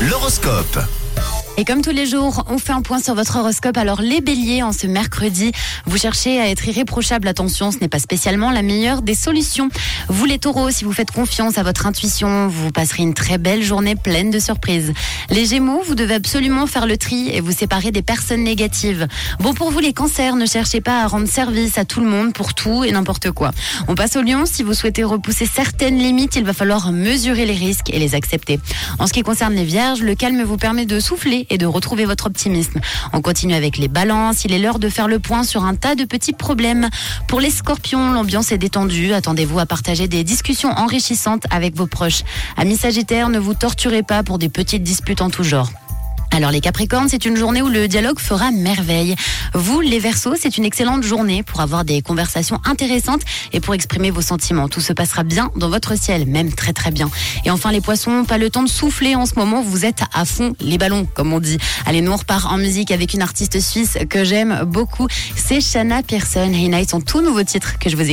L'horoscope. Et comme tous les jours, on fait un point sur votre horoscope. Alors les béliers, en ce mercredi, vous cherchez à être irréprochable. Attention, ce n'est pas spécialement la meilleure des solutions. Vous les taureaux, si vous faites confiance à votre intuition, vous passerez une très belle journée pleine de surprises. Les gémeaux, vous devez absolument faire le tri et vous séparer des personnes négatives. Bon pour vous les cancers, ne cherchez pas à rendre service à tout le monde pour tout et n'importe quoi. On passe au lion, si vous souhaitez repousser certaines limites, il va falloir mesurer les risques et les accepter. En ce qui concerne les vierges, le calme vous permet de souffler et de retrouver votre optimisme. On continue avec les balances. Il est l'heure de faire le point sur un tas de petits problèmes. Pour les scorpions, l'ambiance est détendue. Attendez-vous à partager des discussions enrichissantes avec vos proches. Amis sagittaires, ne vous torturez pas pour des petites disputes en tout genre. Alors les Capricornes, c'est une journée où le dialogue fera merveille. Vous, les Verseaux, c'est une excellente journée pour avoir des conversations intéressantes et pour exprimer vos sentiments. Tout se passera bien dans votre ciel, même très très bien. Et enfin les Poissons, pas le temps de souffler en ce moment, vous êtes à fond les ballons, comme on dit. Allez, nous on repart en musique avec une artiste suisse que j'aime beaucoup, c'est Shanna Pearson. Hey Night, son tout nouveau titre que je vous ai